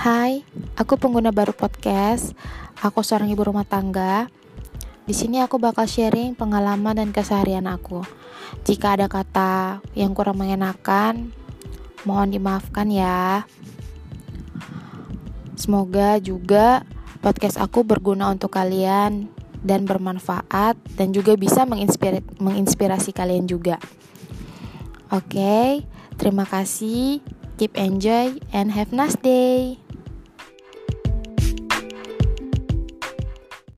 Hai, aku pengguna baru podcast. Aku seorang ibu rumah tangga. Di sini aku bakal sharing pengalaman dan keseharian aku. Jika ada kata yang kurang mengenakan, mohon dimaafkan ya. Semoga juga podcast aku berguna untuk kalian dan bermanfaat dan juga bisa menginspirasi, menginspirasi kalian juga. Oke, okay, terima kasih. Keep enjoy and have nice day.